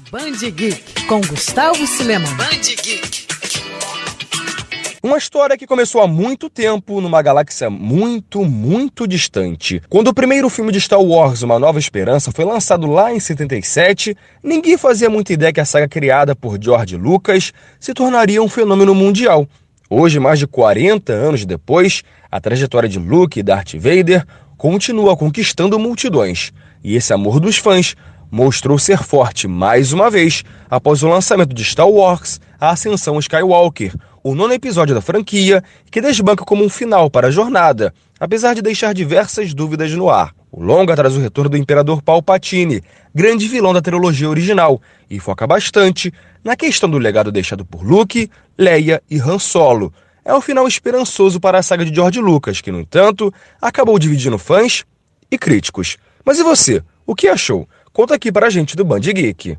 Band Geek com Gustavo Cileman. Band Geek. Uma história que começou há muito tempo numa galáxia muito, muito distante. Quando o primeiro filme de Star Wars, Uma Nova Esperança, foi lançado lá em 77, ninguém fazia muita ideia que a saga criada por George Lucas se tornaria um fenômeno mundial. Hoje, mais de 40 anos depois, a trajetória de Luke e Darth Vader continua conquistando multidões. E esse amor dos fãs mostrou ser forte mais uma vez após o lançamento de Star Wars A Ascensão Skywalker, o nono episódio da franquia que desbanca como um final para a jornada, apesar de deixar diversas dúvidas no ar. O longa traz o retorno do Imperador Palpatine, grande vilão da trilogia original, e foca bastante na questão do legado deixado por Luke, Leia e Han Solo. É um final esperançoso para a saga de George Lucas, que, no entanto, acabou dividindo fãs e críticos. Mas e você? O que achou? Conta aqui para a gente do Band Geek.